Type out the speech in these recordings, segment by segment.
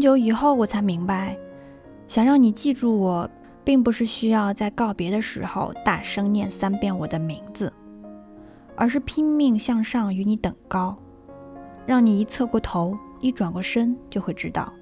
久以后，我才明白，想让你记住我，并不是需要在告别的时候大声念三遍我的名字，而是拼命向上与你等高，让你一侧过头，一转过身，就会知道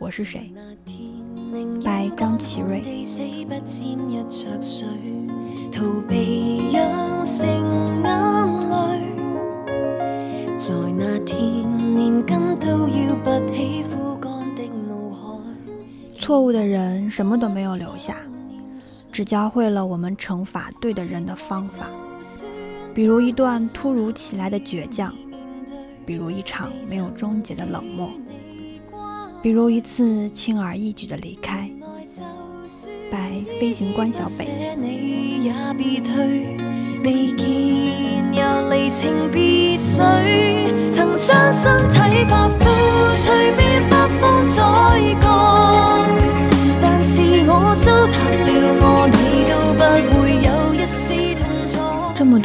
我是谁。拜，张启瑞。错误的人什么都没有留下，只教会了我们惩罚对的人的方法。比如一段突如其来的倔强，比如一场没有终结的冷漠，比如一次轻而易举的离开。拜，飞行官小北。这么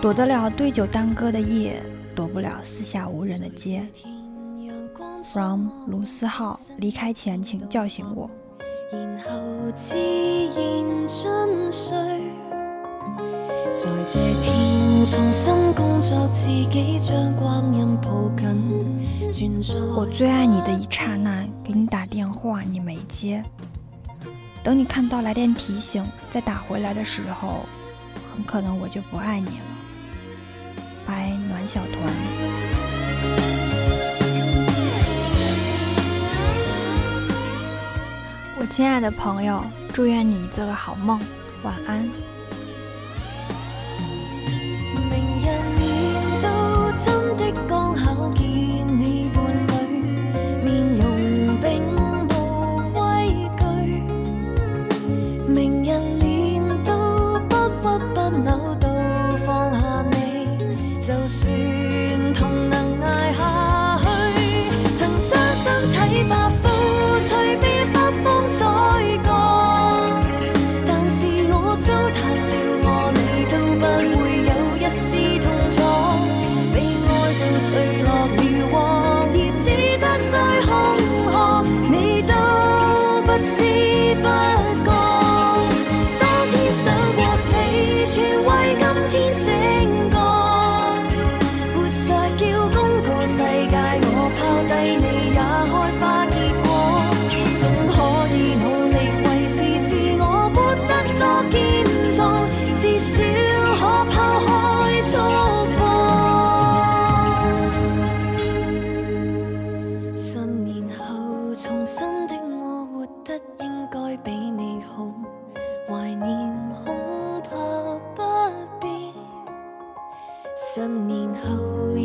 躲得了对酒当歌的夜，躲不了四下无人的街。From 卢思浩，离开前请叫醒我。我最爱你的一刹那，给你打电话你没接，等你看到来电提醒再打回来的时候，很可能我就不爱你了。白，暖小团。我亲爱的朋友，祝愿你做个好梦，晚安。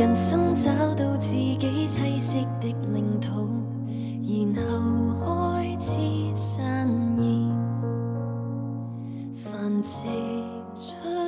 人生找到自己栖息的领土，然后开始散叶，繁殖出。